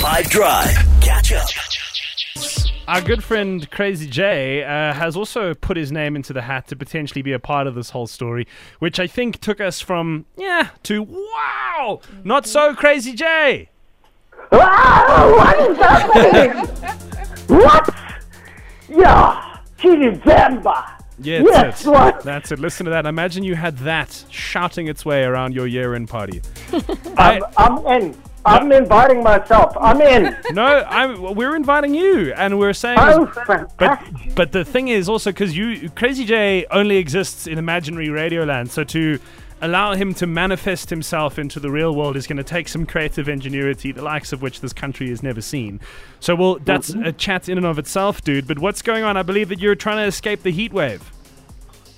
5 Drive. Catch up. Our good friend Crazy Jay uh, has also put his name into the hat to potentially be a part of this whole story, which I think took us from yeah to wow. Not so Crazy Jay. Ah, what is happening? what? Yeah, December. Yeah, Yes, that's it. what? That's it. Listen to that. Imagine you had that shouting its way around your year-end party. I'm, I'm in. I'm inviting myself. I'm in. no, I'm, we're inviting you, and we're saying. Oh, but but the thing is also because you Crazy Jay only exists in imaginary Radioland, so to allow him to manifest himself into the real world is going to take some creative ingenuity, the likes of which this country has never seen. So, well, that's mm-hmm. a chat in and of itself, dude. But what's going on? I believe that you're trying to escape the heat wave.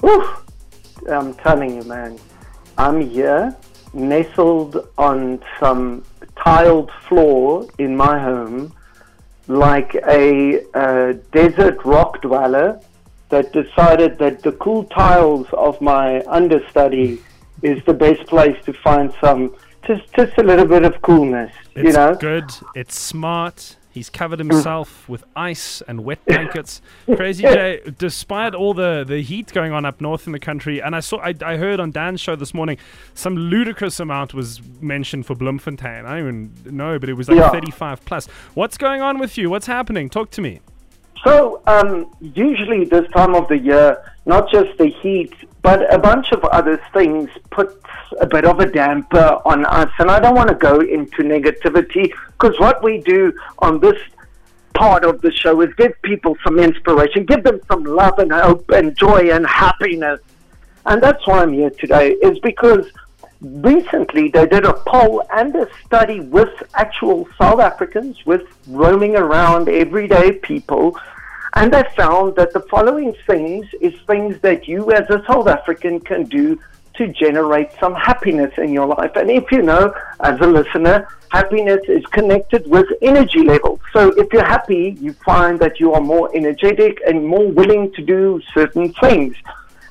Whew. I'm telling you, man. I'm here, nestled on some tiled floor in my home, like a uh, desert rock dweller that decided that the cool tiles of my understudy is the best place to find some just just a little bit of coolness. It's you know, good. It's smart. He's covered mm. himself with ice and wet blankets. Crazy Jay, despite all the, the heat going on up north in the country, and I saw I, I heard on Dan's show this morning some ludicrous amount was mentioned for Bloemfontein. I don't even know, but it was like Yeah. 35 plus. What's going on with you? What's happening? Talk to me. So, um, usually this time of the year, not just the heat, but a bunch of other things puts a bit of a damper on us. And I don't want to go into negativity because what we do on this part of the show is give people some inspiration, give them some love and hope and joy and happiness. And that's why I'm here today, is because recently they did a poll and a study with actual South Africans, with roaming around everyday people, and they found that the following things is things that you as a South African can do to generate some happiness in your life. And if you know, as a listener, happiness is connected with energy levels. So if you're happy, you find that you are more energetic and more willing to do certain things.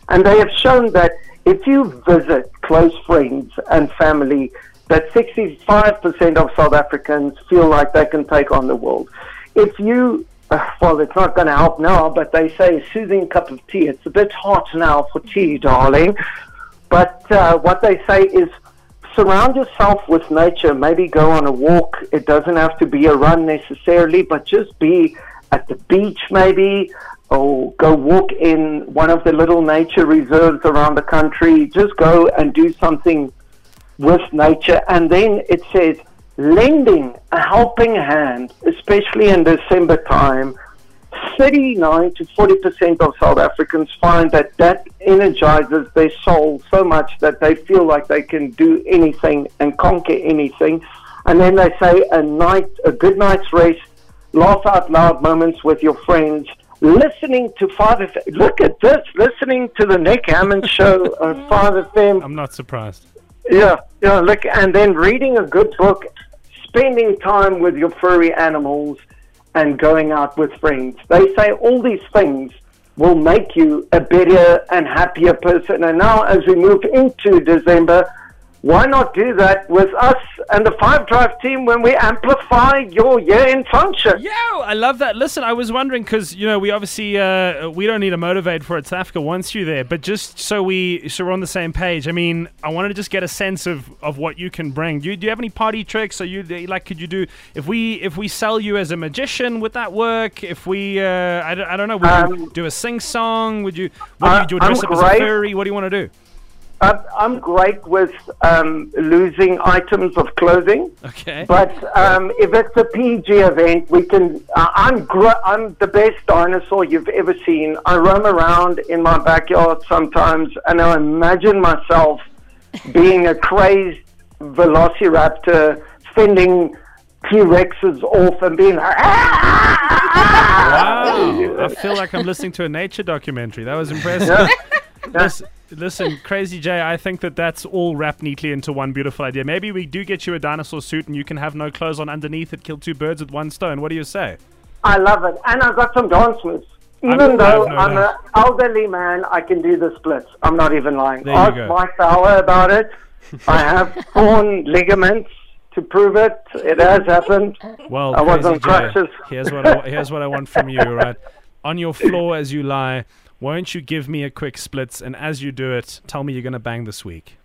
And they have shown that if you visit close friends and family, that 65% of South Africans feel like they can take on the world. If you, uh, well, it's not going to help now, but they say a soothing cup of tea. It's a bit hot now for tea, darling. But uh, what they say is surround yourself with nature. Maybe go on a walk. It doesn't have to be a run necessarily, but just be at the beach maybe, or go walk in one of the little nature reserves around the country. Just go and do something with nature. And then it says lending a helping hand, especially in December time. 39 to 40 percent of South Africans find that that energizes their soul so much that they feel like they can do anything and conquer anything. And then they say a night, a good night's rest, laugh out loud moments with your friends, listening to Father. Look at this, listening to the Nick Hammond show on Father FM. I'm not surprised. Yeah, yeah. Look, and then reading a good book, spending time with your furry animals, and going out with friends. They say all these things will make you a better and happier person. And now, as we move into December, why not do that with us and the Five Drive team when we amplify your year in function? Yeah, I love that. Listen, I was wondering because you know we obviously uh, we don't need to motivate for it. South Africa wants you there, but just so we so we're on the same page. I mean, I wanted to just get a sense of, of what you can bring. Do you, do you have any party tricks? Are you like could you do if we if we sell you as a magician? Would that work? If we uh, I, don't, I don't know, would you Um, do a sing song? Would you I- do you do? Dress I'm up as a great. furry? What do you want to do? I'm, I'm great with um, losing items of clothing. Okay. But um, if it's a PG event, we can. Uh, I'm gr- I'm the best dinosaur you've ever seen. I roam around in my backyard sometimes, and I imagine myself being a crazed velociraptor, fending T Rexes off and being like. Ah, ah, ah, wow, I feel like I'm listening to a nature documentary. That was impressive. Listen, listen, Crazy Jay, I think that that's all wrapped neatly into one beautiful idea. Maybe we do get you a dinosaur suit and you can have no clothes on underneath it, kill two birds with one stone. What do you say? I love it, and I've got some dance moves. I'm- Even though I've no I'm an elderly man, I can do the splits. I'm not even lying. There Ask. Mike Fowler about it. I have torn ligaments to prove it. It has happened. Well, I was on crutches. Here's what I, here's what I want from you. Right, on your floor as you lie. Won't you give me a quick splits? And as you do it, tell me you're gonna bang this week.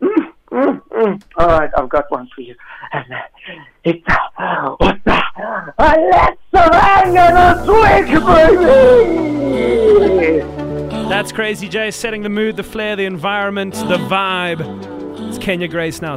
All right, I've got one for you. And uh, it's uh, what the? Let's surrender this week, baby. That's Crazy Jay setting the mood, the flair, the environment, the vibe. It's Kenya Grace now.